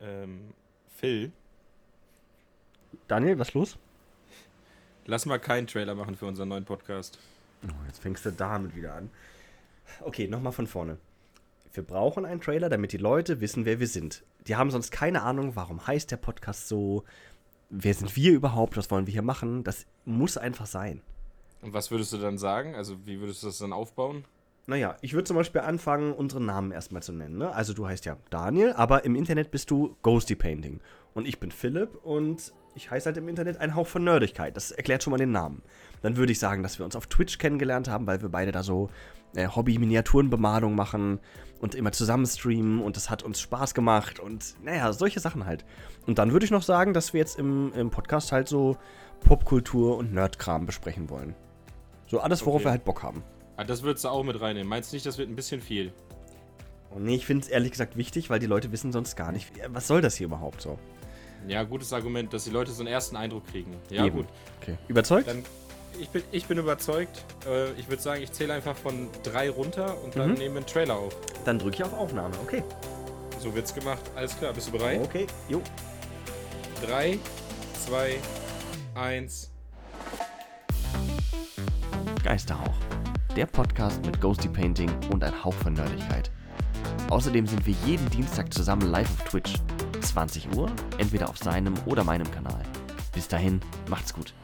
Ähm, Phil, Daniel, was los? lass mal keinen Trailer machen für unseren neuen Podcast. Oh, jetzt fängst du damit wieder an. Okay, nochmal von vorne. Wir brauchen einen Trailer, damit die Leute wissen, wer wir sind. Die haben sonst keine Ahnung, warum heißt der Podcast so, wer sind wir überhaupt, was wollen wir hier machen. Das muss einfach sein. Und was würdest du dann sagen? Also, wie würdest du das dann aufbauen? Naja, ich würde zum Beispiel anfangen, unseren Namen erstmal zu nennen. Ne? Also du heißt ja Daniel, aber im Internet bist du Ghosty Painting. Und ich bin Philipp und ich heiße halt im Internet ein Hauch von Nerdigkeit. Das erklärt schon mal den Namen. Dann würde ich sagen, dass wir uns auf Twitch kennengelernt haben, weil wir beide da so äh, Hobby-Miniaturenbemalung machen und immer zusammen streamen und das hat uns Spaß gemacht und naja, solche Sachen halt. Und dann würde ich noch sagen, dass wir jetzt im, im Podcast halt so Popkultur und Nerdkram besprechen wollen. So alles, worauf Okay. wir halt Bock haben. Ah, das würdest du auch mit reinnehmen. Meinst du nicht, das wird ein bisschen viel? Und nee, ich finde es ehrlich gesagt wichtig, weil die Leute wissen sonst gar nicht, was soll das hier überhaupt so. Ja, gutes Argument, dass die Leute so einen ersten Eindruck kriegen. Ja, Eben. gut. Okay. Überzeugt? Dann, ich, bin, ich bin überzeugt. Äh, ich würde sagen, ich zähle einfach von drei runter und dann Mhm. nehmen wir einen Trailer auf. Dann drücke ich auf Aufnahme. Okay. So wird's gemacht. Alles klar, bist du bereit? Okay. Jo. Drei, zwei, eins. Geisterhauch. Der Podcast mit Ghosty Painting und ein Hauch von Nerdigkeit. Außerdem sind wir jeden Dienstag zusammen live auf Twitch. 20 Uhr, entweder auf seinem oder meinem Kanal. Bis dahin, macht's gut.